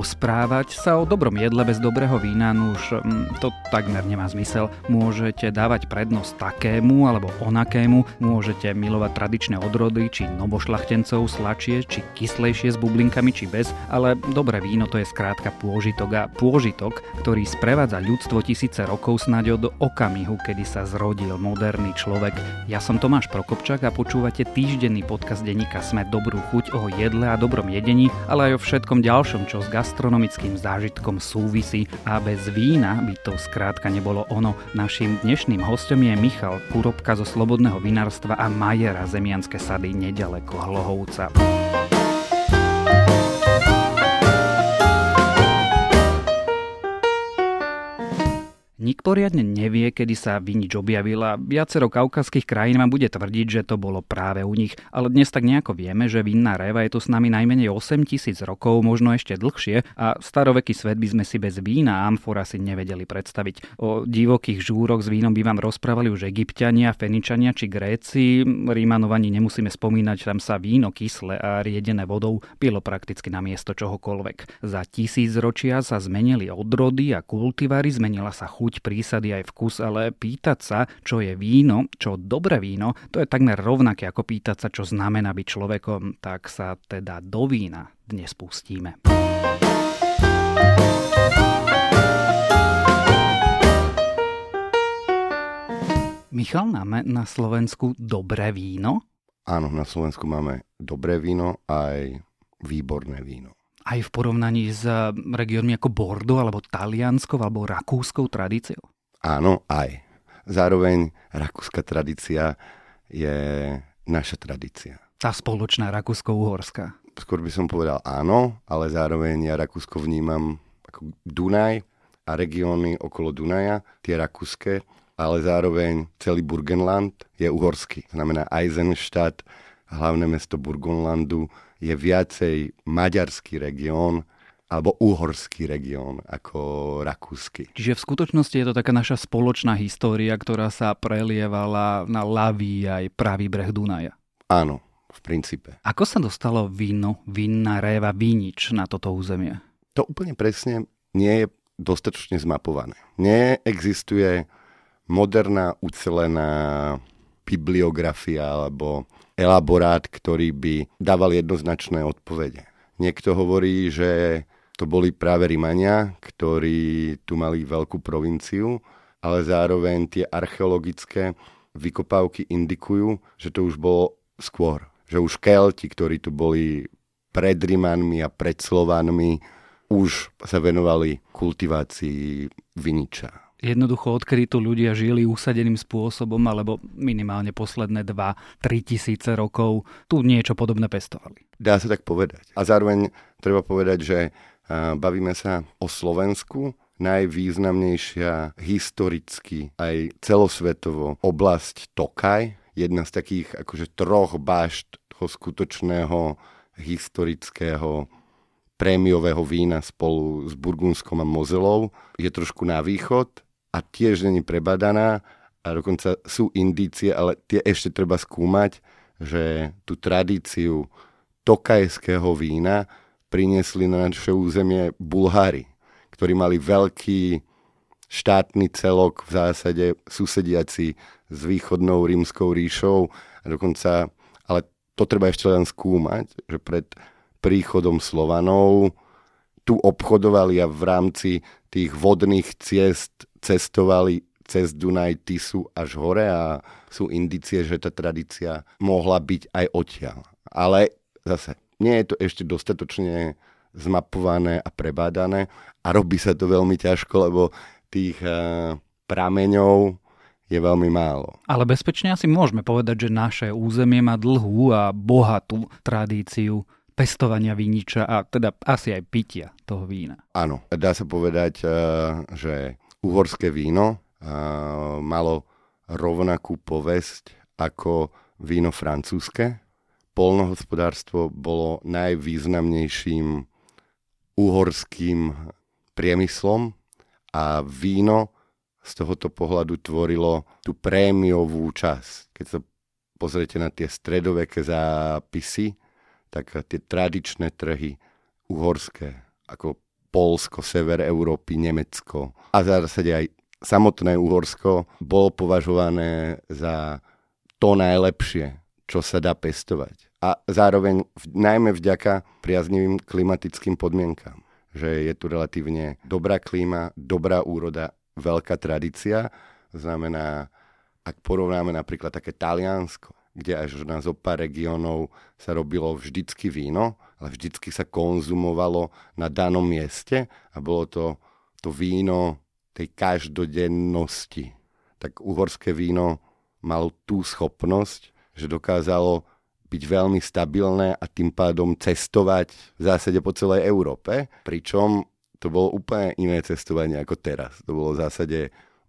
rozprávať sa o dobrom jedle bez dobrého vína, no už mm, to takmer nemá zmysel. Môžete dávať prednosť takému alebo onakému, môžete milovať tradičné odrody, či novošlachtencov, slačie, či kyslejšie s bublinkami, či bez, ale dobré víno to je skrátka pôžitok a pôžitok, ktorý sprevádza ľudstvo tisíce rokov snáď od okamihu, kedy sa zrodil moderný človek. Ja som Tomáš Prokopčák a počúvate týždenný podcast denníka Sme dobrú chuť o jedle a dobrom jedení, ale aj o všetkom ďalšom, čo s gastronomickým zážitkom súvisí a bez vína by to skrátka nebolo ono. Naším dnešným hostom je Michal Kurobka zo Slobodného vinárstva a majera Zemianske sady nedaleko Hlohovca. Nik poriadne nevie, kedy sa vinič objavila. Viacero kaukazských krajín vám bude tvrdiť, že to bolo práve u nich, ale dnes tak nejako vieme, že vinná réva je tu s nami najmenej 8 tisíc rokov, možno ešte dlhšie a staroveký svet by sme si bez vína a amfora si nevedeli predstaviť. O divokých žúroch s vínom by vám rozprávali už egyptiania, feničania či Gréci, Rímanov ani nemusíme spomínať, tam sa víno kysle a riedené vodou pilo prakticky na miesto čohokoľvek. Za tisíc ročia sa zmenili odrody a kultivary, zmenila sa chuť chuť, prísady aj vkus, ale pýtať sa, čo je víno, čo dobré víno, to je takmer rovnaké ako pýtať sa, čo znamená byť človekom, tak sa teda do vína dnes pustíme. Michal, máme na Slovensku dobré víno? Áno, na Slovensku máme dobré víno aj výborné víno aj v porovnaní s eh, regiónmi ako Bordeaux alebo Talianskou alebo Rakúskou tradíciou? Áno, aj. Zároveň rakúska tradícia je naša tradícia. Tá spoločná rakúsko-uhorská. Skôr by som povedal áno, ale zároveň ja Rakúsko vnímam ako Dunaj a regióny okolo Dunaja, tie rakúske, ale zároveň celý Burgenland je uhorský. Znamená Eisenstadt, hlavné mesto Burgenlandu, je viacej maďarský región alebo uhorský región ako rakúsky. Čiže v skutočnosti je to taká naša spoločná história, ktorá sa prelievala na ľavý aj pravý breh Dunaja. Áno, v princípe. Ako sa dostalo víno, vinná réva, vínič na toto územie? To úplne presne nie je dostatočne zmapované. Neexistuje moderná, ucelená bibliografia alebo elaborát, ktorý by dával jednoznačné odpovede. Niekto hovorí, že to boli práve Rimania, ktorí tu mali veľkú provinciu, ale zároveň tie archeologické vykopávky indikujú, že to už bolo skôr. Že už Kelti, ktorí tu boli pred Rimanmi a pred Slovanmi, už sa venovali kultivácii viniča jednoducho odkedy tu ľudia žili usadeným spôsobom, alebo minimálne posledné 2-3 tisíce rokov tu niečo podobné pestovali. Dá sa tak povedať. A zároveň treba povedať, že bavíme sa o Slovensku, najvýznamnejšia historicky aj celosvetovo oblasť Tokaj, jedna z takých akože troch bašt toho skutočného historického prémiového vína spolu s Burgundskom a Mozelou. Je trošku na východ, a tiež není prebadaná a dokonca sú indície, ale tie ešte treba skúmať, že tú tradíciu tokajského vína priniesli na naše územie Bulhári, ktorí mali veľký štátny celok v zásade susediaci s východnou rímskou ríšou a dokonca, ale to treba ešte len skúmať, že pred príchodom Slovanov tu obchodovali a v rámci tých vodných ciest cestovali cez Dunaj, Tisu až hore a sú indície, že tá tradícia mohla byť aj odtiaľ. Ale zase, nie je to ešte dostatočne zmapované a prebádané a robí sa to veľmi ťažko, lebo tých uh, prameňov je veľmi málo. Ale bezpečne asi môžeme povedať, že naše územie má dlhú a bohatú tradíciu pestovania viniča a teda asi aj pitia toho vína. Áno, dá sa povedať, uh, že uhorské víno malo rovnakú povesť ako víno francúzske. Polnohospodárstvo bolo najvýznamnejším uhorským priemyslom a víno z tohoto pohľadu tvorilo tú prémiovú časť. Keď sa pozriete na tie stredoveké zápisy, tak tie tradičné trhy uhorské, ako Polsko, sever Európy, Nemecko a v zásade aj samotné Uhorsko bolo považované za to najlepšie, čo sa dá pestovať. A zároveň najmä vďaka priaznivým klimatickým podmienkám. Že je tu relatívne dobrá klíma, dobrá úroda, veľká tradícia. Znamená, ak porovnáme napríklad také Taliansko, kde až na zo pár regiónov sa robilo vždycky víno, ale vždycky sa konzumovalo na danom mieste a bolo to to víno tej každodennosti. Tak uhorské víno malo tú schopnosť, že dokázalo byť veľmi stabilné a tým pádom cestovať v zásade po celej Európe, pričom to bolo úplne iné cestovanie ako teraz. To bolo v zásade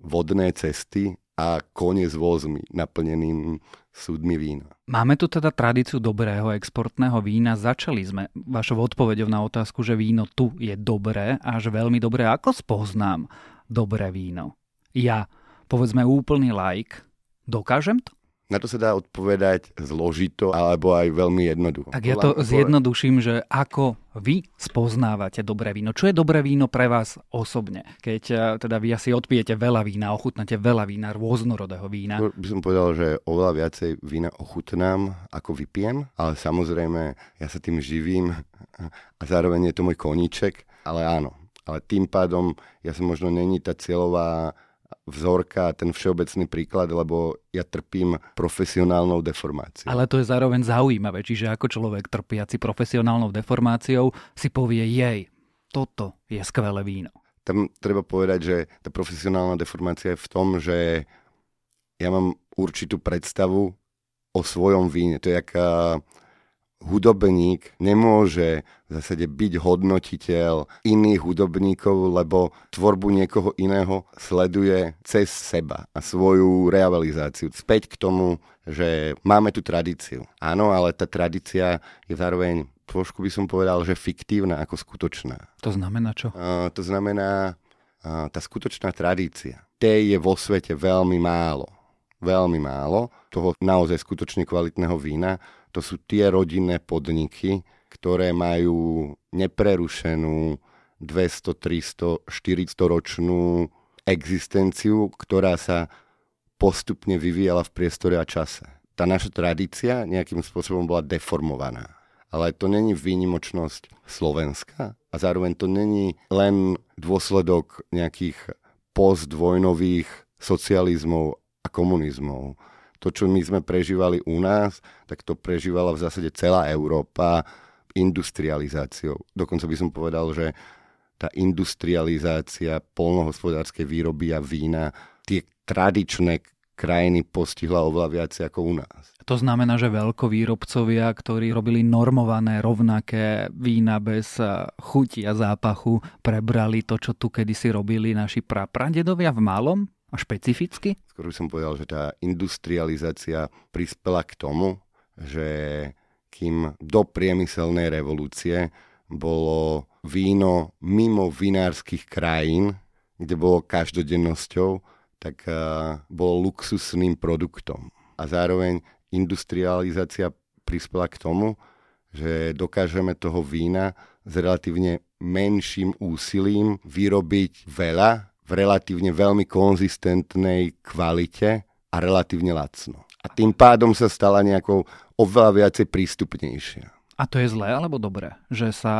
vodné cesty a kone s vozmi naplneným súdmi vína. Máme tu teda tradíciu dobrého exportného vína. Začali sme vašou odpovedou na otázku, že víno tu je dobré, až veľmi dobré. Ako spoznám dobré víno? Ja, povedzme úplný like, dokážem to? Na to sa dá odpovedať zložito alebo aj veľmi jednoducho. Tak ja to zjednoduším, že ako vy spoznávate dobré víno. Čo je dobré víno pre vás osobne? Keď eh, teda vy asi odpijete veľa vína, ochutnáte veľa vína, rôznorodého vína. To by som povedal, že oveľa viacej vína ochutnám, ako vypijem, ale samozrejme ja sa tým živím a zároveň je to môj koníček, ale áno. Ale tým pádom ja som možno není tá cieľová vzorka, ten všeobecný príklad, lebo ja trpím profesionálnou deformáciou. Ale to je zároveň zaujímavé, čiže ako človek trpiaci profesionálnou deformáciou si povie jej, toto je skvelé víno. Tam treba povedať, že tá profesionálna deformácia je v tom, že ja mám určitú predstavu o svojom víne. To je aká hudobník nemôže v zásade byť hodnotiteľ iných hudobníkov, lebo tvorbu niekoho iného sleduje cez seba a svoju realizáciu. Späť k tomu, že máme tu tradíciu. Áno, ale tá tradícia je zároveň trošku by som povedal, že fiktívna ako skutočná. To znamená čo? Uh, to znamená, uh, tá skutočná tradícia. Tej je vo svete veľmi málo. Veľmi málo toho naozaj skutočne kvalitného vína to sú tie rodinné podniky, ktoré majú neprerušenú 200, 300, 400 ročnú existenciu, ktorá sa postupne vyvíjala v priestore a čase. Tá naša tradícia nejakým spôsobom bola deformovaná. Ale to není výnimočnosť Slovenska a zároveň to není len dôsledok nejakých postvojnových socializmov a komunizmov to, čo my sme prežívali u nás, tak to prežívala v zásade celá Európa industrializáciou. Dokonca by som povedal, že tá industrializácia polnohospodárskej výroby a vína tie tradičné krajiny postihla oveľa viac ako u nás. To znamená, že veľkovýrobcovia, ktorí robili normované rovnaké vína bez eh, chuti a zápachu, prebrali to, čo tu kedysi robili naši prapradedovia v malom? A špecificky? Skôr by som povedal, že tá industrializácia prispela k tomu, že kým do priemyselnej revolúcie bolo víno mimo vinárskych krajín, kde bolo každodennosťou, tak bolo luxusným produktom. A zároveň industrializácia prispela k tomu, že dokážeme toho vína s relatívne menším úsilím vyrobiť veľa v relatívne veľmi konzistentnej kvalite a relatívne lacno. A tým pádom sa stala nejakou oveľa viacej prístupnejšia. A to je zlé alebo dobré? Že sa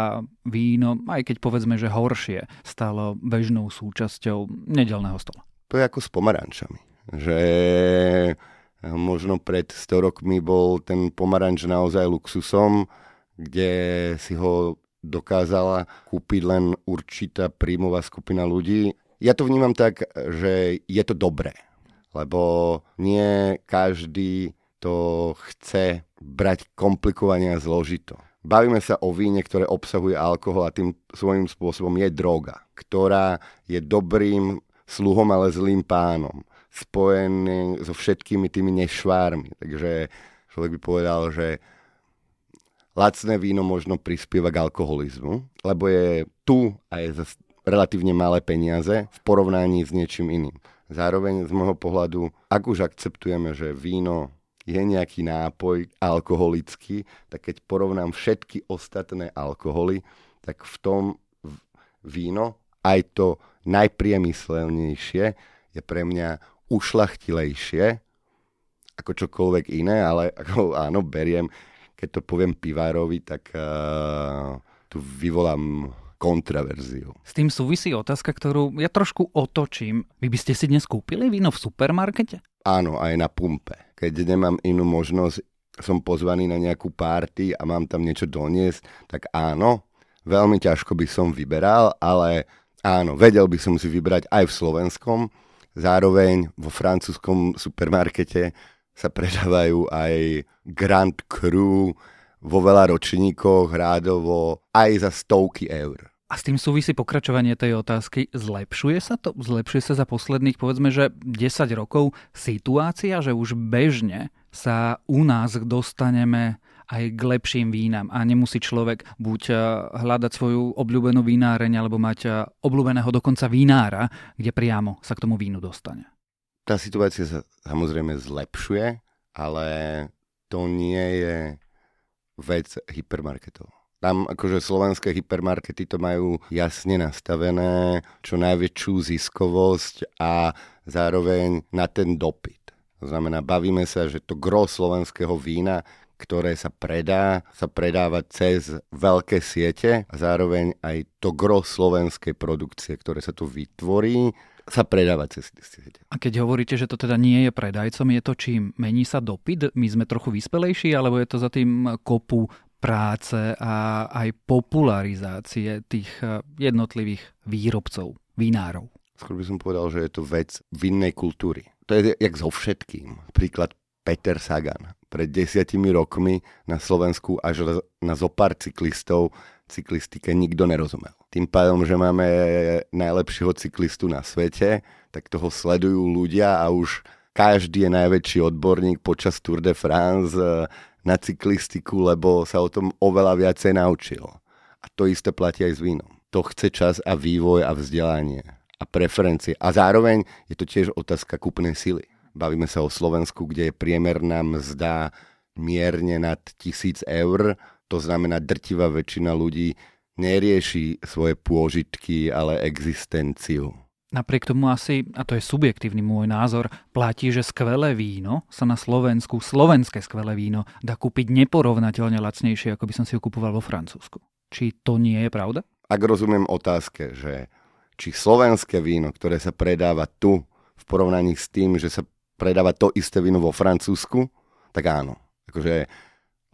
víno, aj keď povedzme, že horšie, stalo bežnou súčasťou nedelného stola? To je ako s pomarančami. Že eh, možno pred 100 rokmi bol ten pomaranč naozaj luxusom, kde si ho dokázala kúpiť len určitá príjmová skupina ľudí ja to vnímam tak, že je to dobré, lebo nie každý to chce brať komplikovane a zložito. Bavíme sa o víne, ktoré obsahuje alkohol a tým svojím spôsobom je droga, ktorá je dobrým sluhom, ale zlým pánom, spojený so všetkými tými nešvármi. Takže človek by povedal, že lacné víno možno prispieva k alkoholizmu, lebo je tu a je relatívne malé peniaze v porovnaní s niečím iným. Zároveň z môjho pohľadu, ak už akceptujeme, že víno je nejaký nápoj alkoholický, tak keď porovnám všetky ostatné alkoholy, tak v tom víno, aj to najpriemyselnejšie, je pre mňa ušlachtilejšie ako čokoľvek iné, ale ako, áno, beriem, keď to poviem pivárovi, tak uh, tu vyvolám kontraverziu. S tým súvisí otázka, ktorú ja trošku otočím. Vy by ste si dnes kúpili víno v supermarkete? Áno, aj na pumpe. Keď nemám inú možnosť, som pozvaný na nejakú párty a mám tam niečo doniesť, tak áno, veľmi ťažko by som vyberal, ale áno, vedel by som si vybrať aj v slovenskom. Zároveň vo francúzskom supermarkete sa predávajú aj Grand Cru vo veľa ročníkoch, rádovo aj za stovky eur. A s tým súvisí pokračovanie tej otázky. Zlepšuje sa to? Zlepšuje sa za posledných, povedzme, že 10 rokov situácia, že už bežne sa u nás dostaneme aj k lepším vínam a nemusí človek buď eh, hľadať svoju obľúbenú vináreň alebo mať eh, obľúbeného dokonca vinára, kde priamo sa k tomu vínu dostane. Tá situácia sa samozrejme zlepšuje, ale to nie je vec hypermarketov. Tam akože slovenské hypermarkety to majú jasne nastavené, čo najväčšiu ziskovosť a zároveň na ten dopyt. To znamená, bavíme sa, že to gro slovenského vína, ktoré sa predá, sa predáva cez veľké siete a zároveň aj to gro slovenskej produkcie, ktoré sa tu vytvorí, sa predáva cez siete. A keď hovoríte, že to teda nie je predajcom, je to čím? Mení sa dopyt? My sme trochu vyspelejší, alebo je to za tým kopu práce a aj popularizácie tých eh, jednotlivých výrobcov, vinárov. Skôr by som povedal, že je to vec vinnej kultúry. To je jak so všetkým. Príklad Peter Sagan. Pred desiatimi rokmi na Slovensku až na zopár cyklistov cyklistike nikto nerozumel. Tým pádom, že máme najlepšieho cyklistu na svete, tak toho sledujú ľudia a už každý je najväčší odborník počas Tour de France eh, na cyklistiku, lebo sa o tom oveľa viacej naučil. A to isté platí aj s vínom. To chce čas a vývoj a vzdelanie a preferencie. A zároveň je to tiež otázka kúpnej sily. Bavíme sa o Slovensku, kde je priemerná mzda mierne nad tisíc eur, to znamená drtivá väčšina ľudí nerieši svoje pôžitky, ale existenciu. Napriek tomu asi, a to je subjektívny môj názor, platí, že skvelé víno sa na Slovensku, slovenské skvelé víno, dá kúpiť neporovnateľne lacnejšie, ako by som si ho kupoval vo Francúzsku. Či to nie je pravda? Ak rozumiem otázke, že či slovenské víno, ktoré sa predáva tu, v porovnaní s tým, že sa predáva to isté víno vo Francúzsku, tak áno. Akože,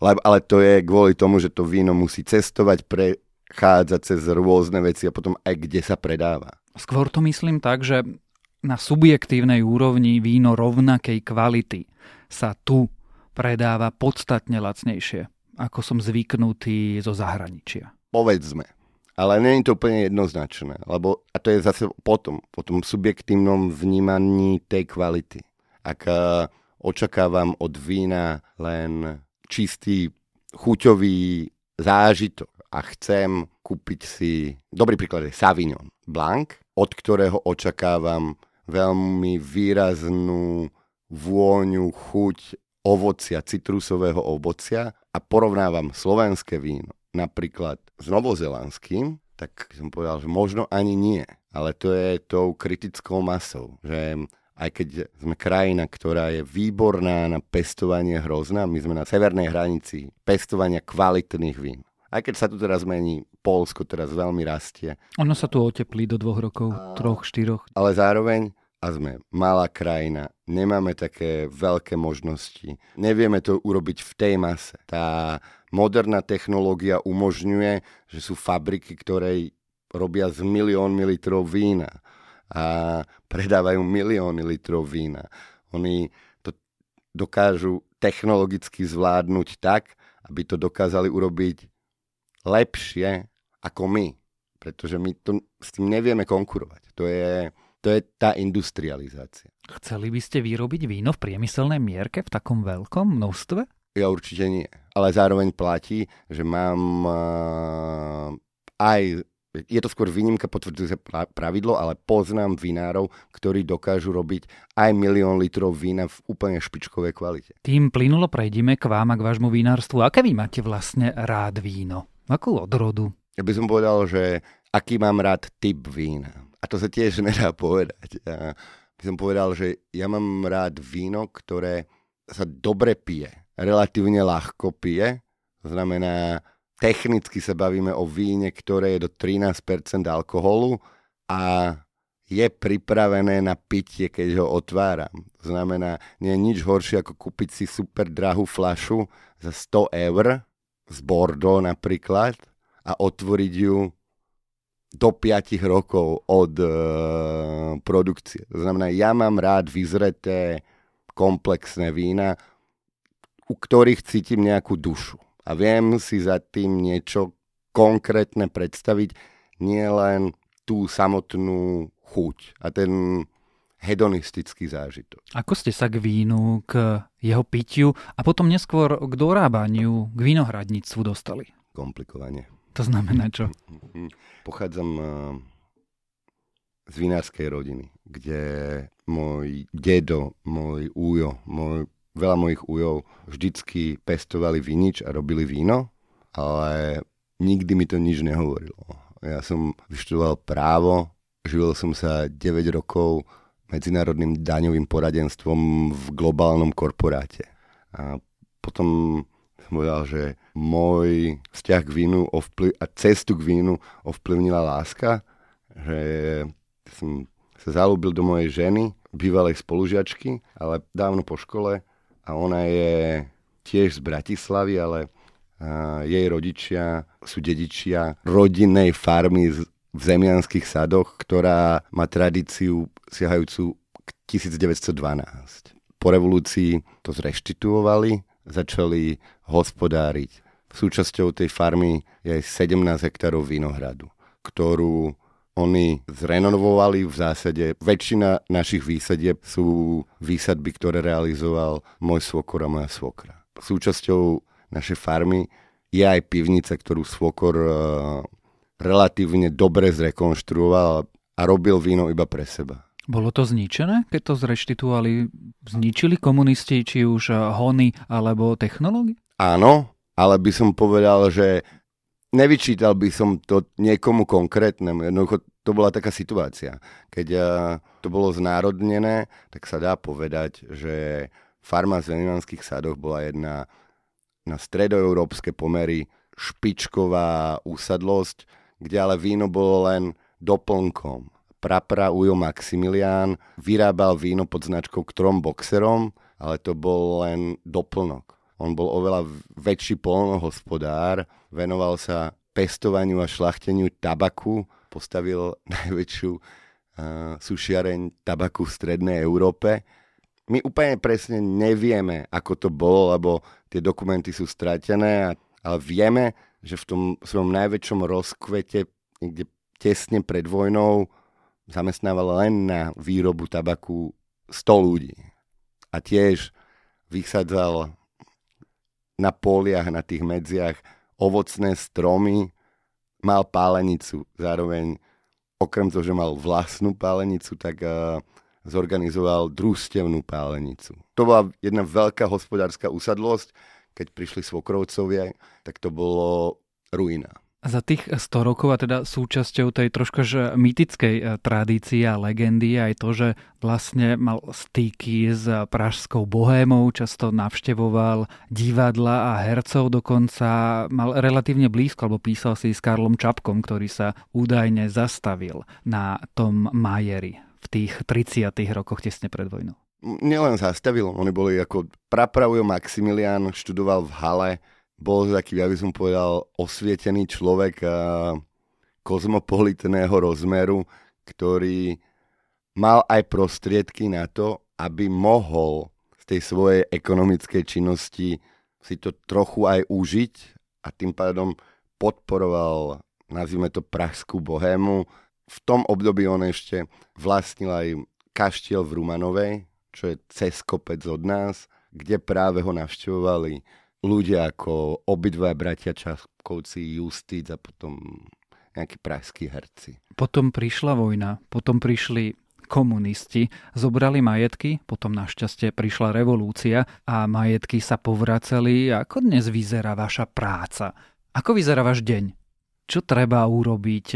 ale to je kvôli tomu, že to víno musí cestovať, prechádzať cez rôzne veci a potom aj kde sa predáva. Skôr to myslím tak, že na subjektívnej úrovni víno rovnakej kvality sa tu predáva podstatne lacnejšie, ako som zvyknutý zo zahraničia. Povedzme. Ale nie je to úplne jednoznačné, lebo, a to je zase potom, po tom subjektívnom vnímaní tej kvality. Ak uh, očakávam od vína len čistý chuťový zážitok a chcem kúpiť si, dobrý príklad je Savignon Blanc, od ktorého očakávam veľmi výraznú vôňu, chuť ovocia, citrusového ovocia a porovnávam slovenské víno napríklad s novozelandským, tak som povedal, že možno ani nie. Ale to je tou kritickou masou, že aj keď sme krajina, ktorá je výborná na pestovanie hrozna, my sme na severnej hranici pestovania kvalitných vín. Aj keď sa tu teraz mení, Polsko teraz veľmi rastie. Ono sa tu oteplí do dvoch rokov, a... troch, štyroch. Ale zároveň, a sme malá krajina, nemáme také veľké možnosti. Nevieme to urobiť v tej mase. Tá moderná technológia umožňuje, že sú fabriky, ktoré robia z miliónmi litrov vína a predávajú milióny litrov vína. Oni to dokážu technologicky zvládnuť tak, aby to dokázali urobiť lepšie ako my. Pretože my to, s tým nevieme konkurovať. To je, to je tá industrializácia. Chceli by ste vyrobiť víno v priemyselnej mierke v takom veľkom množstve? Ja určite nie. Ale zároveň platí, že mám uh, aj je to skôr výnimka, potvrdzuje pravidlo, ale poznám vinárov, ktorí dokážu robiť aj milión litrov vína v úplne špičkovej kvalite. Tým plynulo prejdime k vám a k vášmu vinárstvu. Aké vy máte vlastne rád víno? Akú odrodu? Ja by som povedal, že aký mám rád typ vína. A to sa tiež nedá povedať. Ja by som povedal, že ja mám rád víno, ktoré sa dobre pije, relatívne ľahko pije. To znamená, technicky sa bavíme o víne, ktoré je do 13% alkoholu a je pripravené na pitie, keď ho otváram. To znamená, nie je nič horšie, ako kúpiť si super drahú flašu za 100 eur z Bordeaux napríklad a otvoriť ju do 5 rokov od e, produkcie. To znamená, ja mám rád vyzreté komplexné vína, u ktorých cítim nejakú dušu. A viem si za tým niečo konkrétne predstaviť, nie len tú samotnú chuť a ten hedonistický zážitok. Ako ste sa k vínu, k jeho pitiu a potom neskôr k dorábaniu, k vinohradníctvu dostali? Komplikovane. To znamená čo? Pochádzam eh, z vinárskej rodiny, kde môj dedo, môj újo, môj, veľa mojich újov vždycky pestovali vinič a robili víno, ale nikdy mi to nič nehovorilo. Ja som vyštudoval právo, živil som sa 9 rokov medzinárodným daňovým poradenstvom v globálnom korporáte. A potom som povedal, že môj vzťah k vínu ovplyv, a cestu k vínu ovplyvnila láska, že som sa zalúbil do mojej ženy, bývalej spolužiačky, ale dávno po škole a ona je tiež z Bratislavy, ale jej rodičia sú dedičia rodinnej farmy v zemianských sadoch, ktorá má tradíciu siahajúcu k 1912. Po revolúcii to zreštituovali začali hospodáriť. Súčasťou tej farmy je 17 hektárov vinohradu, ktorú oni zrenovovali v zásade. Väčšina našich výsadieb sú výsadby, ktoré realizoval môj svokor a moja svokra. Súčasťou našej farmy je aj pivnica, ktorú svokor uh, relatívne dobre zrekonštruoval a robil víno iba pre seba. Bolo to zničené, keď to zreštituovali? Zničili komunisti, či už hony alebo technológie? Áno, ale by som povedal, že nevyčítal by som to niekomu konkrétnemu. Jednoducho to bola taká situácia. Keď eh, to bolo znárodnené, tak sa dá povedať, že farma z Venivanských sadoch bola jedna na stredoeurópske pomery špičková úsadlosť, kde ale víno bolo len doplnkom prapra Ujo Maximilián vyrábal víno pod značkou trom boxerom, ale to bol len doplnok. On bol oveľa väčší polnohospodár, venoval sa pestovaniu a šlachteniu tabaku, postavil najväčšiu uh, sušiareň tabaku v strednej Európe. My úplne presne nevieme, ako to bolo, lebo tie dokumenty sú stratené, ale vieme, že v tom svojom najväčšom rozkvete, niekde tesne pred vojnou, zamestnával len na výrobu tabaku 100 ľudí. A tiež vysadzal na poliach, na tých medziach ovocné stromy, mal pálenicu, zároveň okrem toho, že mal vlastnú pálenicu, tak uh, zorganizoval družstevnú pálenicu. To bola jedna veľká hospodárska usadlosť, keď prišli svokrovcovia, tak to bolo ruina. Za tých 100 rokov a teda súčasťou tej troška že mytickej e, tradície a legendy aj to, že vlastne mal stýky s pražskou bohémou, často navštevoval divadla a hercov, dokonca mal relatívne blízko, alebo písal si s Karlom Čapkom, ktorý sa údajne zastavil na tom Majeri v tých 30. rokoch tesne pred vojnou. Nielen zastavil, oni boli ako prapravujo Maximilian, študoval v Hale, bol taký, ja by som povedal, osvietený človek a kozmopolitného rozmeru, ktorý mal aj prostriedky na to, aby mohol z tej svojej ekonomickej činnosti si to trochu aj užiť a tým pádom podporoval, nazvime to, pražskú bohému. V tom období on ešte vlastnil aj kaštiel v Rumanovej, čo je cez kopec od nás, kde práve ho navštevovali ľudia ako obidva bratia Časkovci, Justíc a potom nejakí pražskí herci. Potom prišla vojna, potom prišli komunisti, zobrali majetky, potom našťastie prišla revolúcia a majetky sa povraceli. Ako dnes vyzerá vaša práca? Ako vyzerá váš deň? Čo treba urobiť.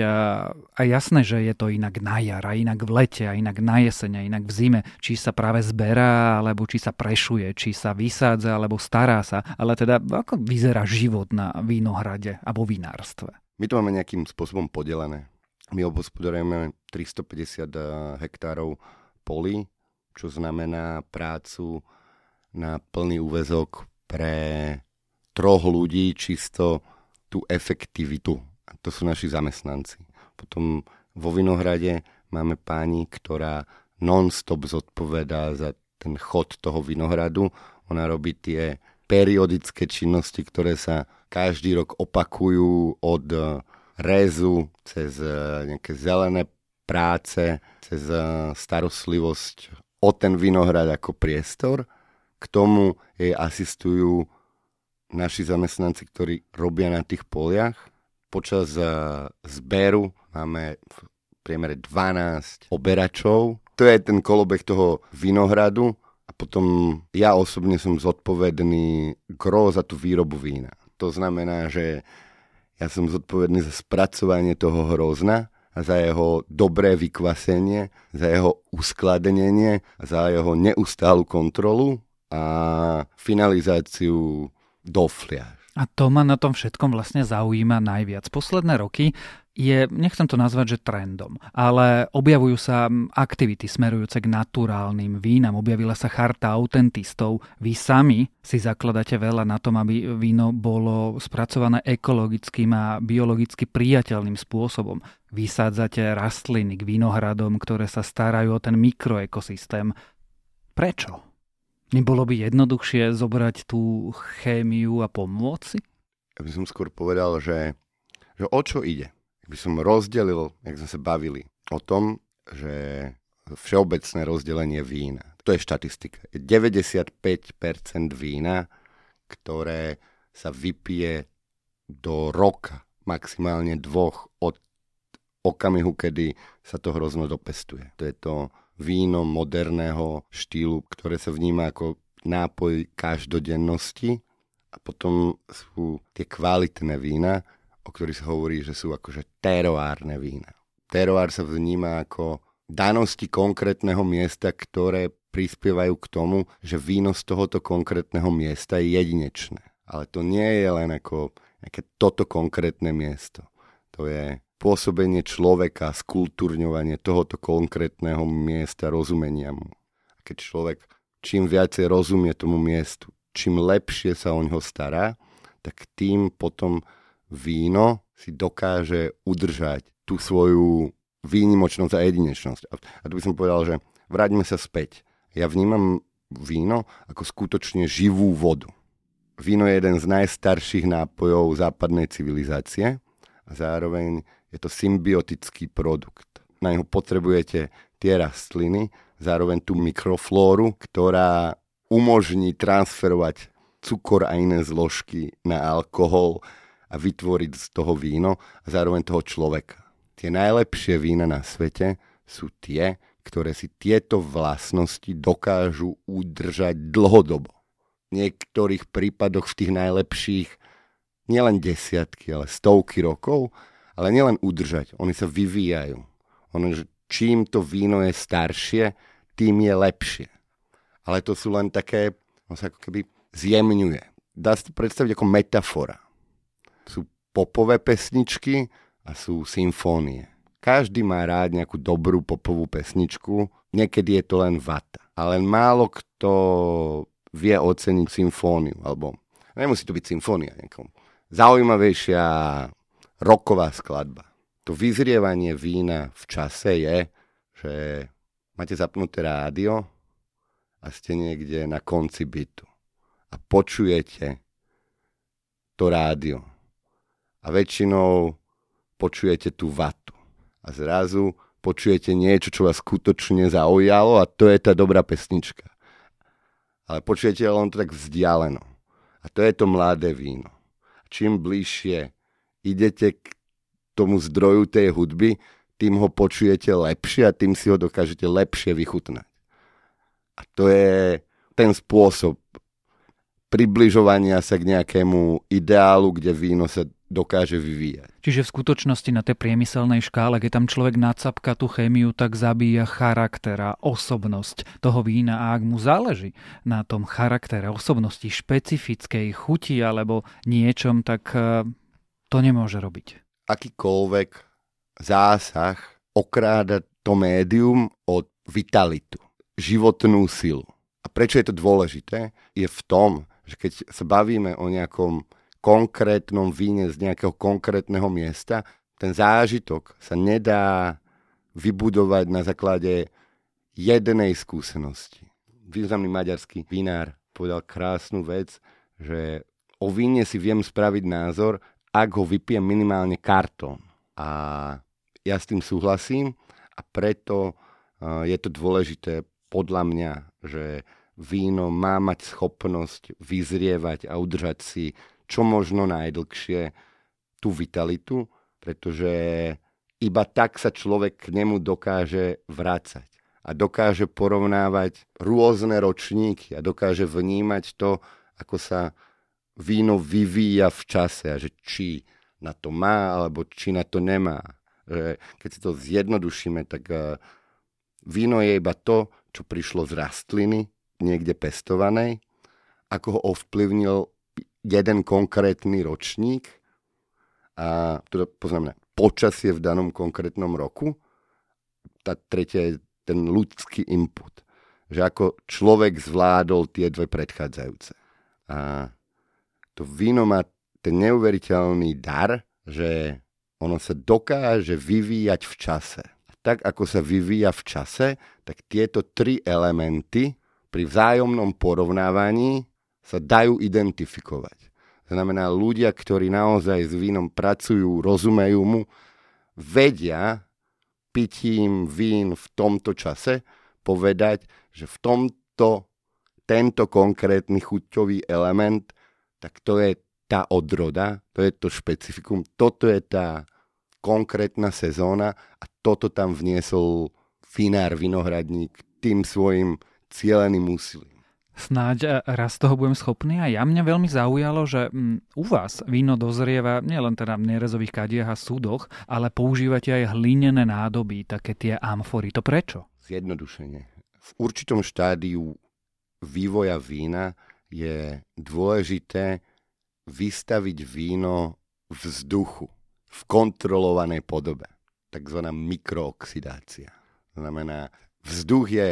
A jasné, že je to inak na jar, a inak v lete, a inak na jeseň, a inak v zime. Či sa práve zberá, alebo či sa prešuje, či sa vysádza, alebo stará sa. Ale teda, ako vyzerá život na vínohrade alebo vinárstve? My to máme nejakým spôsobom podelené. My obospodarujeme 350 eh, hektárov polí, čo znamená prácu na plný úvezok pre troch ľudí čisto tú efektivitu to sú naši zamestnanci. Potom vo Vinohrade máme pani, ktorá non-stop zodpovedá za ten chod toho vinohradu. Ona robí tie periodické činnosti, ktoré sa každý rok opakujú od rézu cez e, nejaké zelené práce, cez e, starostlivosť o ten vinohrad ako priestor. K tomu jej asistujú naši zamestnanci, ktorí robia na tých poliach Počas eh, zberu máme v priemere 12 oberačov. To je ten kolobeh toho vinohradu a potom ja osobne som zodpovedný gro za tú výrobu vína. To znamená, že ja som zodpovedný za spracovanie toho hrozna, a za jeho dobré vykvasenie, za jeho uskladnenie, za jeho neustálu kontrolu a finalizáciu do fliaž. A to ma na tom všetkom vlastne zaujíma najviac. Posledné roky je, nechcem to nazvať, že trendom, ale objavujú sa aktivity smerujúce k naturálnym vínam, objavila sa charta autentistov. Vy sami si zakladáte veľa na tom, aby víno bolo spracované ekologickým a biologicky priateľným spôsobom. Vysádzate rastliny k vinohradom, ktoré sa starajú o ten mikroekosystém. Prečo? Nebolo by jednoduchšie zobrať tú chémiu a pomôcť si? Ja by som skôr povedal, že, že o čo ide. By som rozdelil, jak sme sa bavili, o tom, že všeobecné rozdelenie vína. To je štatistika. 95% vína, ktoré sa vypije do roka, maximálne dvoch od okamihu, kedy sa to hrozno dopestuje. To je to víno moderného štýlu, ktoré sa vníma ako nápoj každodennosti a potom sú tie kvalitné vína, o ktorých sa hovorí, že sú akože teroárne vína. Teroár sa vníma ako danosti konkrétneho miesta, ktoré prispievajú k tomu, že víno z tohoto konkrétneho miesta je jedinečné. Ale to nie je len ako nejaké toto konkrétne miesto. To je pôsobenie človeka, skultúrňovanie tohoto konkrétneho miesta, rozumenia mu. Keď človek čím viacej rozumie tomu miestu, čím lepšie sa o ňo stará, tak tým potom víno si dokáže udržať tú svoju výnimočnosť a jedinečnosť. A tu by som povedal, že vráťme sa späť. Ja vnímam víno ako skutočne živú vodu. Víno je jeden z najstarších nápojov západnej civilizácie a zároveň je to symbiotický produkt. Na neho potrebujete tie rastliny, zároveň tú mikroflóru, ktorá umožní transferovať cukor a iné zložky na alkohol a vytvoriť z toho víno a zároveň toho človeka. Tie najlepšie vína na svete sú tie, ktoré si tieto vlastnosti dokážu udržať dlhodobo. V niektorých prípadoch v tých najlepších nielen desiatky, ale stovky rokov ale nielen udržať, oni sa vyvíjajú. Ono, že čím to víno je staršie, tým je lepšie. Ale to sú len také, on sa ako keby zjemňuje. Dá sa to predstaviť ako metafora. Sú popové pesničky a sú symfónie. Každý má rád nejakú dobrú popovú pesničku, niekedy je to len vata. Ale málo kto vie oceniť symfóniu, alebo nemusí to byť symfónia, nejakom zaujímavejšia roková skladba. To vyzrievanie vína v čase je, že máte zapnuté rádio a ste niekde na konci bytu a počujete to rádio. A väčšinou počujete tú vatu. A zrazu počujete niečo, čo vás skutočne zaujalo a to je tá dobrá pesnička. Ale počujete len to tak vzdialeno. A to je to mladé víno. Čím bližšie idete k tomu zdroju tej hudby, tým ho počujete lepšie a tým si ho dokážete lepšie vychutnať. A to je ten spôsob približovania sa k nejakému ideálu, kde víno sa dokáže vyvíjať. Čiže v skutočnosti na tej priemyselnej škále, keď tam človek nacapka tú chémiu, tak zabíja charakter a osobnosť toho vína. A ak mu záleží na tom charaktere, osobnosti, špecifickej chuti alebo niečom, tak eh, to nemôže robiť. Akýkoľvek zásah okráda to médium od vitalitu, životnú silu. A prečo je to dôležité? Je v tom, že keď sa bavíme o nejakom konkrétnom víne z nejakého konkrétneho miesta, ten zážitok sa nedá vybudovať na základe jednej skúsenosti. Významný maďarský vinár povedal krásnu vec, že o víne si viem spraviť názor, ak ho vypijem minimálne kartón. A ja s tým súhlasím a preto je to dôležité podľa mňa, že víno má mať schopnosť vyzrievať a udržať si čo možno najdlhšie tú vitalitu, pretože iba tak sa človek k nemu dokáže vrácať a dokáže porovnávať rôzne ročníky a dokáže vnímať to, ako sa víno vyvíja v čase a že či na to má alebo či na to nemá. Že keď si to zjednodušíme, tak eh, víno je iba to, čo prišlo z rastliny, niekde pestovanej, ako ho ovplyvnil jeden konkrétny ročník a to poznamená počasie v danom konkrétnom roku. Tá tretia je ten ľudský input. Že ako človek zvládol tie dve predchádzajúce. A to víno má ten neuveriteľný dar, že ono sa dokáže vyvíjať v čase. A tak ako sa vyvíja v čase, tak tieto tri elementy pri vzájomnom porovnávaní sa dajú identifikovať. Znamená, ľudia, ktorí naozaj s vínom pracujú, rozumejú mu, vedia pitím vín v tomto čase povedať, že v tomto tento konkrétny chuťový element, tak to je tá odroda, to je to špecifikum, toto je tá konkrétna sezóna a toto tam vniesol finár, vinohradník tým svojim cieľeným úsilím snáď e, raz toho budem schopný a ja mňa veľmi zaujalo, že mm, u vás víno dozrieva nielen teda v nerezových kadiach a súdoch, ale používate aj hlinené nádoby, také tie amfory. To prečo? Zjednodušenie. V určitom štádiu vývoja vína je dôležité vystaviť víno vzduchu v kontrolovanej podobe. Takzvaná mikrooxidácia. Znamená, vzduch je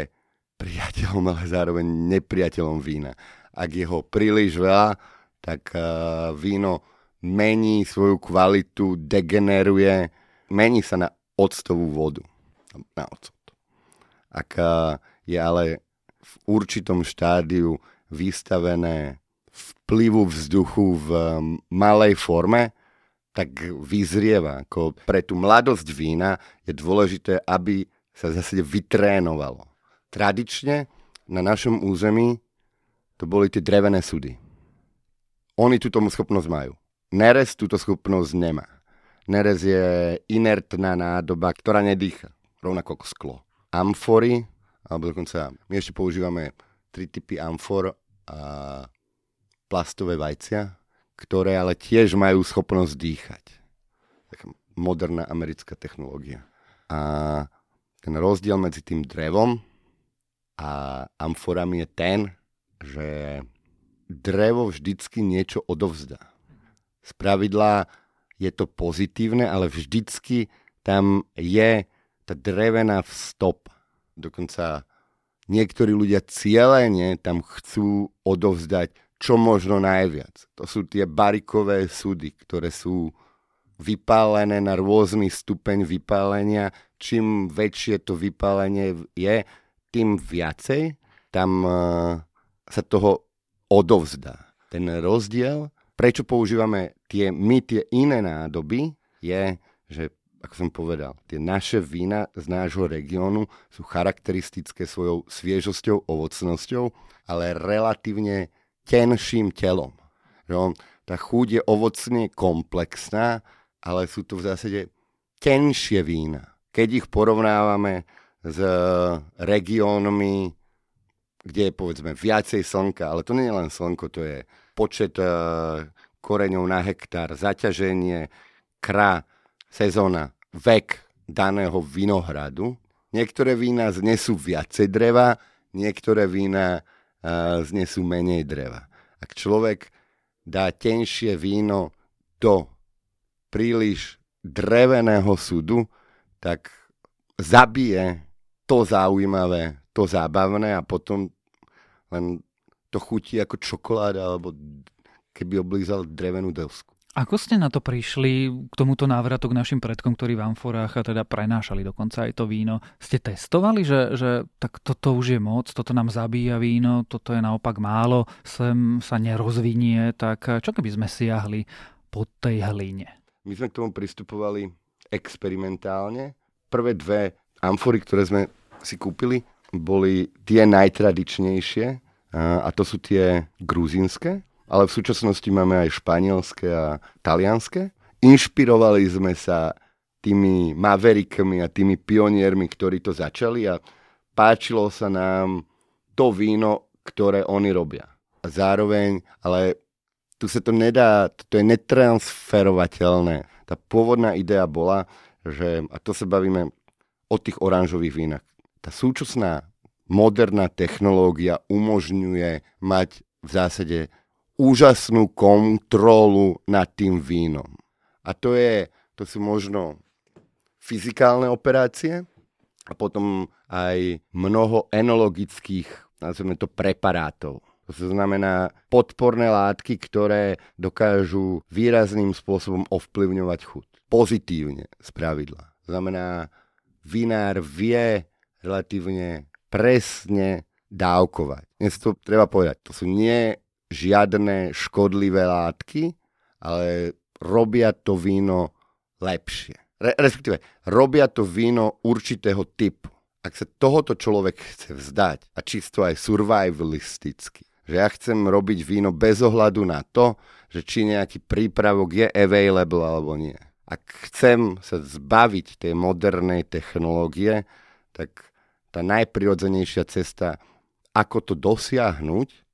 priateľom, ale zároveň nepriateľom vína. Ak je ho príliš veľa, tak uh, víno mení svoju kvalitu, degeneruje, mení sa na octovú vodu. Na ocot. Ak uh, je ale v určitom štádiu vystavené vplyvu vzduchu v malej forme, tak vyzrieva. Ako pre tú mladosť vína je dôležité, aby sa zase vytrénovalo tradične na našom území to boli tie drevené súdy. Oni túto schopnosť majú. Nerez túto schopnosť nemá. Nerez je inertná nádoba, ktorá nedýcha, rovnako ako sklo. Amfory, alebo dokonca my ešte používame tri typy amfor a plastové vajcia, ktoré ale tiež majú schopnosť dýchať. Taká moderná americká technológia. A ten rozdiel medzi tým drevom a amforami je ten, že drevo vždycky niečo odovzdá. Z pravidla je to pozitívne, ale vždycky tam je tá drevená vstop. Dokonca niektorí ľudia cieľene tam chcú odovzdať čo možno najviac. To sú tie barikové súdy, ktoré sú vypálené na rôzny stupeň vypálenia. Čím väčšie to vypálenie je, tým viacej tam uh, sa toho odovzdá. Ten rozdiel, prečo používame tie, my tie iné nádoby, je, že ako som povedal, tie naše vína z nášho regiónu sú charakteristické svojou sviežosťou, ovocnosťou, ale relatívne tenším telom. Že tá chuť je ovocne komplexná, ale sú to v zásade tenšie vína. Keď ich porovnávame s regiónmi, kde je povedzme viacej slnka, ale to nie je len slnko, to je počet uh, koreňov na hektár, zaťaženie, kra, sezóna, vek daného vinohradu. Niektoré vína znesú viacej dreva, niektoré vína uh, znesú menej dreva. Ak človek dá tenšie víno do príliš dreveného súdu, tak zabije to zaujímavé, to zábavné a potom len to chutí ako čokoláda, alebo keby oblízal drevenú dosku. Ako ste na to prišli k tomuto návratu k našim predkom, ktorí v amforách a teda prenášali dokonca aj to víno? Ste testovali, že, že tak toto už je moc, toto nám zabíja víno, toto je naopak málo, sem sa nerozvinie, tak čo keby sme siahli po tej hline? My sme k tomu pristupovali experimentálne. Prvé dve amfory, ktoré sme si kúpili, boli tie najtradičnejšie a to sú tie gruzínske, ale v súčasnosti máme aj španielské a talianské. Inšpirovali sme sa tými maverikmi a tými pioniermi, ktorí to začali a páčilo sa nám to víno, ktoré oni robia. A zároveň, ale tu sa to nedá, to je netransferovateľné. Tá pôvodná idea bola, že, a to sa bavíme o tých oranžových vínach, tá súčasná moderná technológia umožňuje mať v zásade úžasnú kontrolu nad tým vínom. A to, je, to sú možno fyzikálne operácie a potom aj mnoho enologických, nazveme to, preparátov. To znamená podporné látky, ktoré dokážu výrazným spôsobom ovplyvňovať chuť. Pozitívne z pravidla. Znamená, vinár vie relatívne presne dávkovať. Dnes to treba povedať, to sú nie žiadne škodlivé látky, ale robia to víno lepšie. Re, respektíve, robia to víno určitého typu. Ak sa tohoto človek chce vzdať, a čisto aj survivalisticky, že ja chcem robiť víno bez ohľadu na to, že či nejaký prípravok je available alebo nie. Ak chcem sa zbaviť tej modernej technológie, tak tá najprirodzenejšia cesta, ako to dosiahnuť,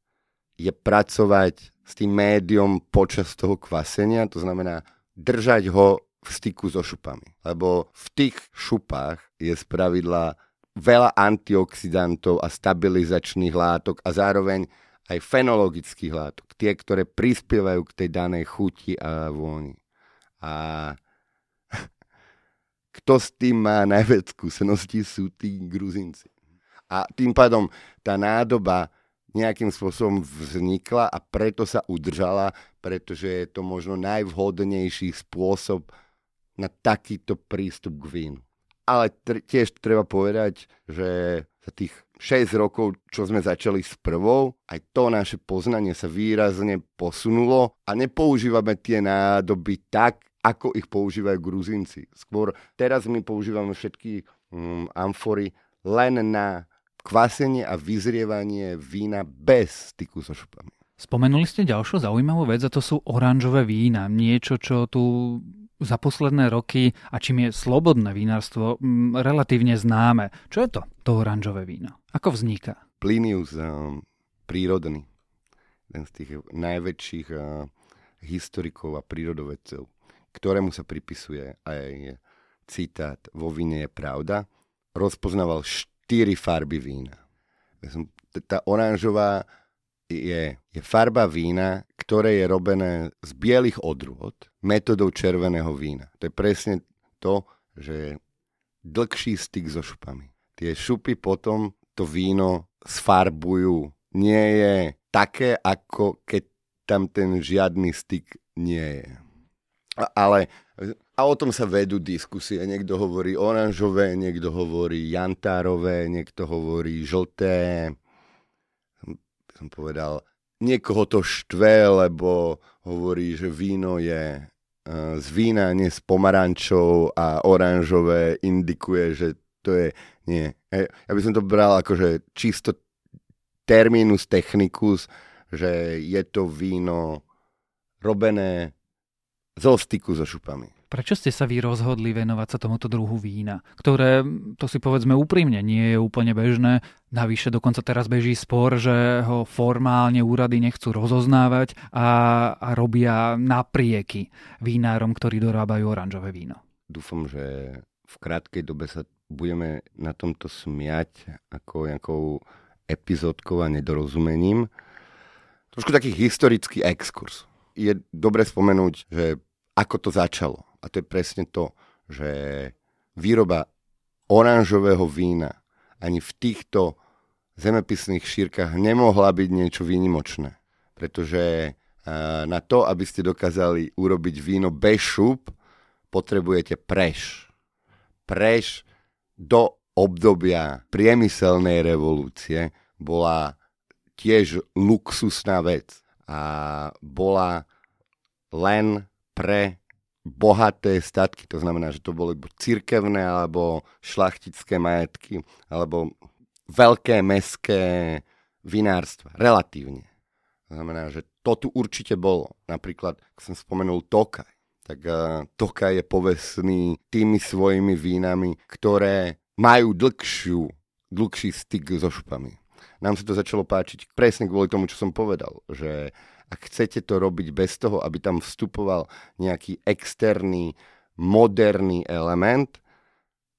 je pracovať s tým médium počas toho kvasenia, to znamená držať ho v styku so šupami. Lebo v tých šupách je spravidla veľa antioxidantov a stabilizačných látok a zároveň aj fenologických látok, tie, ktoré prispievajú k tej danej chuti a vôni. A kto s tým má najviac skúseností, sú tí gruzinci. A tým pádom tá nádoba nejakým spôsobom vznikla a preto sa udržala, pretože je to možno najvhodnejší spôsob na takýto prístup k vínu. Ale tr- tiež treba povedať, že za tých 6 rokov, čo sme začali s prvou, aj to naše poznanie sa výrazne posunulo a nepoužívame tie nádoby tak, ako ich používajú Gruzinci. Skôr teraz my používame všetky um, amfory len na kvasenie a vyzrievanie vína bez styku so šupami. Spomenuli ste ďalšiu zaujímavú vec a to sú oranžové vína. Niečo, čo tu za posledné roky a čím je slobodné vínarstvo relatívne známe. Čo je to, to oranžové víno? Ako vzniká? Plinius, um, prírodný, jeden z tých najväčších uh, historikov a prírodovedcov, ktorému sa pripisuje aj citát vo víne je pravda, rozpoznával štyri farby vína. Tá oranžová je, je farba vína, ktoré je robené z bielých odrôd metodou červeného vína. To je presne to, že dlhší styk so šupami. Tie šupy potom to víno sfarbujú. Nie je také, ako keď tam ten žiadny styk nie je. Ale a o tom sa vedú diskusie. Niekto hovorí oranžové, niekto hovorí jantárové, niekto hovorí žlté. Som povedal, niekoho to štve, lebo hovorí, že víno je e, z vína, nie z pomarančov a oranžové indikuje, že to je, nie. E, ja by som to bral akože čisto terminus technicus, že je to víno robené zo styku so šupami. Prečo ste sa vy rozhodli venovať sa tomuto druhu vína, ktoré, to si povedzme úprimne, nie je úplne bežné. Navyše dokonca teraz beží spor, že ho formálne úrady nechcú rozoznávať a, a robia naprieky vínárom, ktorí dorábajú oranžové víno. Dúfam, že v krátkej dobe sa budeme na tomto smiať ako nejakou epizódkou a nedorozumením. Trošku taký historický exkurs. Je dobre spomenúť, že ako to začalo. A to je presne to, že výroba oranžového vína ani v týchto zemepisných šírkach nemohla byť niečo výnimočné. Pretože na to, aby ste dokázali urobiť víno bez šup, potrebujete preš. Preš do obdobia priemyselnej revolúcie bola tiež luxusná vec a bola len pre bohaté statky, to znamená, že to boli cirkevné alebo šlachtické majetky, alebo veľké meské vinárstva, relatívne. To znamená, že to tu určite bolo. Napríklad, ak som spomenul Tokaj, tak uh, Tokaj je povestný tými svojimi vínami, ktoré majú dlhšiu, dlhší styk so šupami. Nám sa to začalo páčiť presne kvôli tomu, čo som povedal, že ak chcete to robiť bez toho, aby tam vstupoval nejaký externý, moderný element,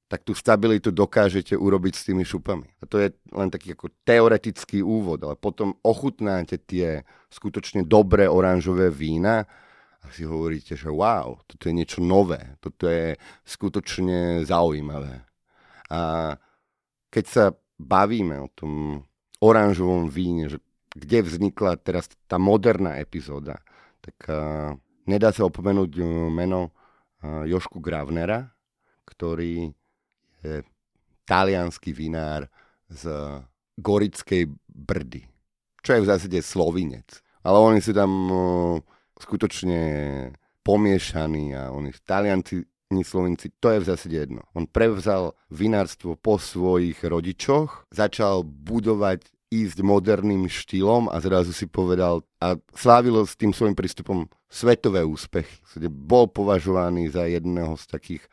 tak tú stabilitu dokážete urobiť s tými šupami. A to je len taký ako teoretický úvod, ale potom ochutnáte tie skutočne dobré oranžové vína a si hovoríte, že wow, toto je niečo nové, toto je skutočne zaujímavé. A keď sa bavíme o tom oranžovom víne, že kde vznikla teraz tá moderná epizóda, tak uh, nedá sa opomenúť uh, meno uh, Jošku Gravnera, ktorý je talianský vinár z Gorickej Brdy, čo je v zásade slovinec. Ale oni sú tam uh, skutočne pomiešaní a oni talianci ni Slovenci, to je v zásade jedno. On prevzal vinárstvo po svojich rodičoch, začal budovať ísť moderným štýlom a zrazu si povedal a slávilo s tým svojim prístupom svetové úspechy. Bol považovaný za jedného z takých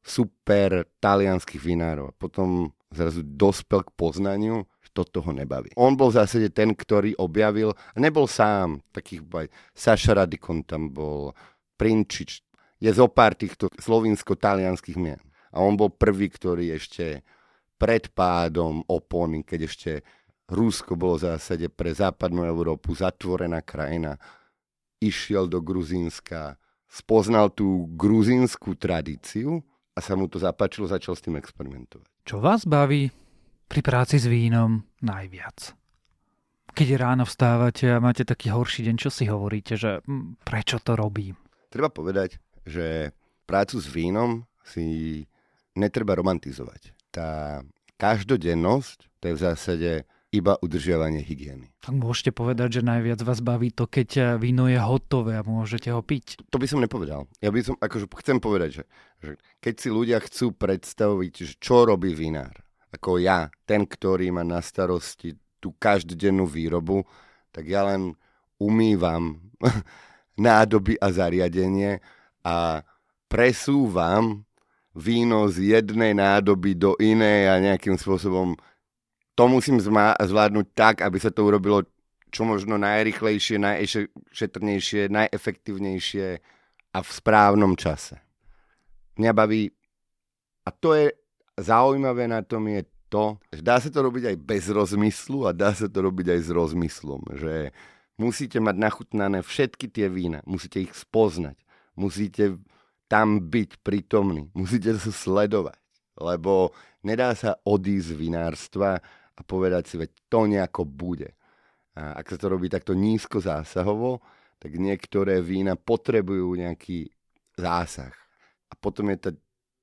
super talianských vinárov. Potom zrazu dospel k poznaniu, že toto ho nebaví. On bol v zásade ten, ktorý objavil, a nebol sám, takých aj Saša Radikon tam bol, Prinčič, je zo pár týchto slovinsko-talianských mien. A on bol prvý, ktorý ešte pred pádom opony, keď ešte Rusko bolo v zásade pre západnú Európu zatvorená krajina. Išiel do Gruzínska, spoznal tú gruzínsku tradíciu a sa mu to zapáčilo, začal s tým experimentovať. Čo vás baví pri práci s vínom najviac? Keď ráno vstávate a máte taký horší deň, čo si hovoríte, že hm, prečo to robím? Treba povedať, že prácu s vínom si netreba romantizovať. Tá každodennosť, to je v zásade iba udržiavanie hygieny. Tak môžete povedať, že najviac vás baví to, keď eh, víno je hotové a môžete ho piť. To by som nepovedal. Ja by som, akože chcem povedať, že, že keď si ľudia chcú predstaviť, že čo robí vinár, ako ja, ten, ktorý má na starosti tú každodennú výrobu, tak ja len umývam nádoby a zariadenie a presúvam víno z jednej nádoby do inej a nejakým spôsobom to musím zma- zvládnuť tak, aby sa to urobilo čo možno najrychlejšie, najšetrnejšie, najefektívnejšie a v správnom čase. Mňa baví, a to je zaujímavé na tom je to, že dá sa to robiť aj bez rozmyslu a dá sa to robiť aj s rozmyslom, že musíte mať nachutnané všetky tie vína, musíte ich spoznať, musíte tam byť prítomní, musíte sa sledovať, lebo nedá sa odísť z vinárstva a povedať si, veď to nejako bude. A ak sa to robí takto nízko zásahovo, tak niektoré vína potrebujú nejaký zásah. A potom je tá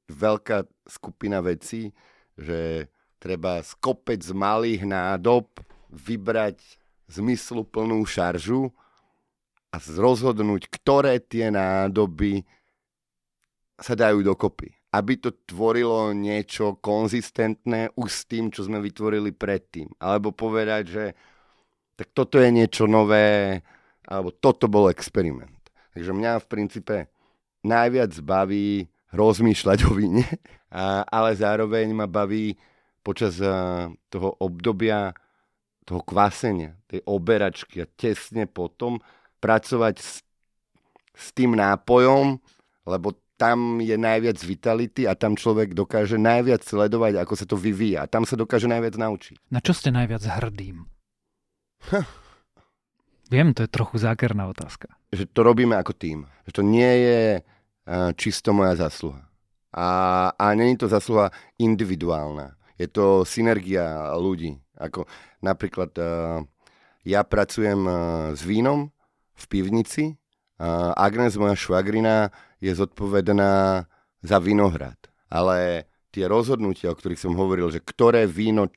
veľká skupina vecí, že treba z malých nádob vybrať zmysluplnú šaržu a rozhodnúť, ktoré tie nádoby sa dajú dokopy aby to tvorilo niečo konzistentné už s tým, čo sme vytvorili predtým. Alebo povedať, že tak toto je niečo nové, alebo toto bol experiment. Takže mňa v princípe najviac baví rozmýšľať o víne, ale zároveň ma baví počas toho obdobia toho kvasenia, tej oberačky a tesne potom pracovať s, s tým nápojom, lebo tam je najviac vitality a tam človek dokáže najviac sledovať, ako sa to vyvíja. A tam sa dokáže najviac naučiť. Na čo ste najviac hrdým? Viem, to je trochu zákerná otázka. Že to robíme ako tým. Že to nie je uh, čisto moja zasluha. A, a není to zasluha individuálna. Je to synergia ľudí. Ako napríklad uh, ja pracujem uh, s vínom v pivnici. Agnes, moja švagrina, je zodpovedná za vinohrad. Ale tie rozhodnutia, o ktorých som hovoril, že ktoré víno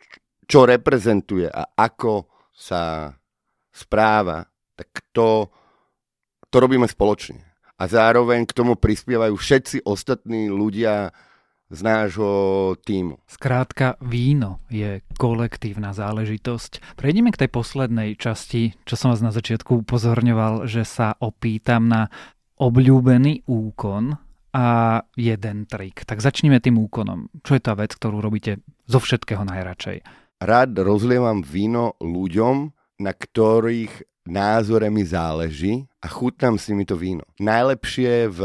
čo reprezentuje a ako sa správa, tak to, to robíme spoločne. A zároveň k tomu prispievajú všetci ostatní ľudia z nášho týmu. Skrátka, víno je kolektívna záležitosť. Prejdeme k tej poslednej časti, čo som vás na začiatku upozorňoval, že sa opýtam na obľúbený úkon a jeden trik. Tak začneme tým úkonom. Čo je tá vec, ktorú robíte zo všetkého najradšej? Rád rozlievam víno ľuďom, na ktorých názore mi záleží a chutnám s nimi to víno. Najlepšie v,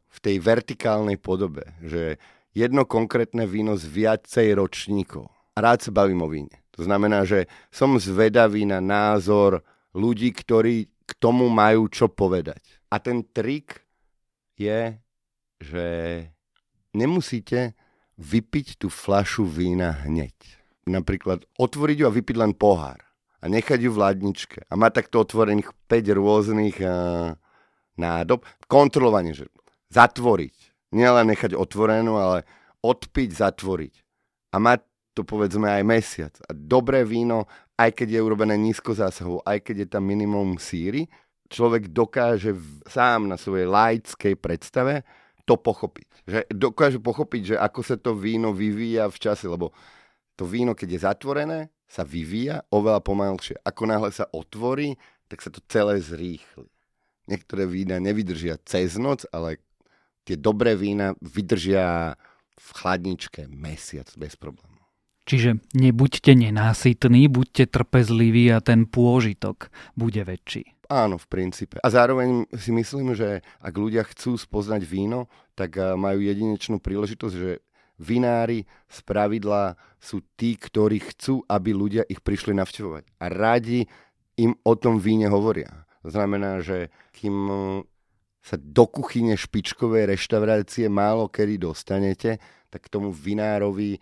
v tej vertikálnej podobe, že jedno konkrétne víno z viacej ročníkov. Rád sa bavím o víne. To znamená, že som zvedavý na názor ľudí, ktorí k tomu majú čo povedať. A ten trik je, že nemusíte vypiť tú flašu vína hneď. Napríklad otvoriť ju a vypiť len pohár a nechať ju v ladničke. A má takto otvorených 5 rôznych uh, nádob. Kontrolovanie, že zatvoriť. Nielen nechať otvorenú, ale odpiť, zatvoriť. A má to povedzme aj mesiac. A dobré víno, aj keď je urobené nízko zásahu, aj keď je tam minimum síry, človek dokáže sám na svojej laickej predstave to pochopiť. Že dokáže pochopiť, že ako sa to víno vyvíja v čase, lebo to víno, keď je zatvorené, sa vyvíja oveľa pomalšie. Ako náhle sa otvorí, tak sa to celé zrýchli. Niektoré vína nevydržia cez noc, ale tie dobré vína vydržia v chladničke mesiac bez problémov. Čiže nebuďte nenásytní, buďte trpezliví a ten pôžitok bude väčší. Áno, v princípe. A zároveň si myslím, že ak ľudia chcú spoznať víno, tak majú jedinečnú príležitosť, že vinári z pravidla sú tí, ktorí chcú, aby ľudia ich prišli navštevovať. A radi im o tom víne hovoria. To znamená, že kým sa do kuchyne špičkovej reštaurácie málo kedy dostanete, tak tomu vinárovi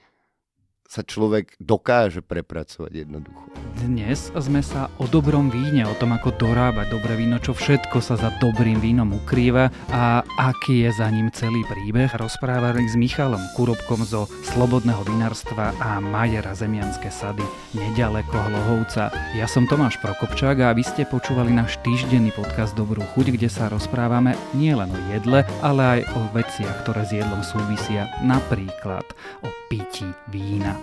sa človek dokáže prepracovať jednoducho. Dnes sme sa o dobrom víne, o tom, ako dorábať dobré víno, čo všetko sa za dobrým vínom ukrýva a aký je za ním celý príbeh, rozprávali s Michalom Kurobkom zo Slobodného vinárstva a Majera Zemianské sady nedaleko Hlohovca. Ja som Tomáš Prokopčák a vy ste počúvali náš týždenný podcast Dobrú chuť, kde sa rozprávame nielen o jedle, ale aj o veciach, ktoré s jedlom súvisia, napríklad o pití vína.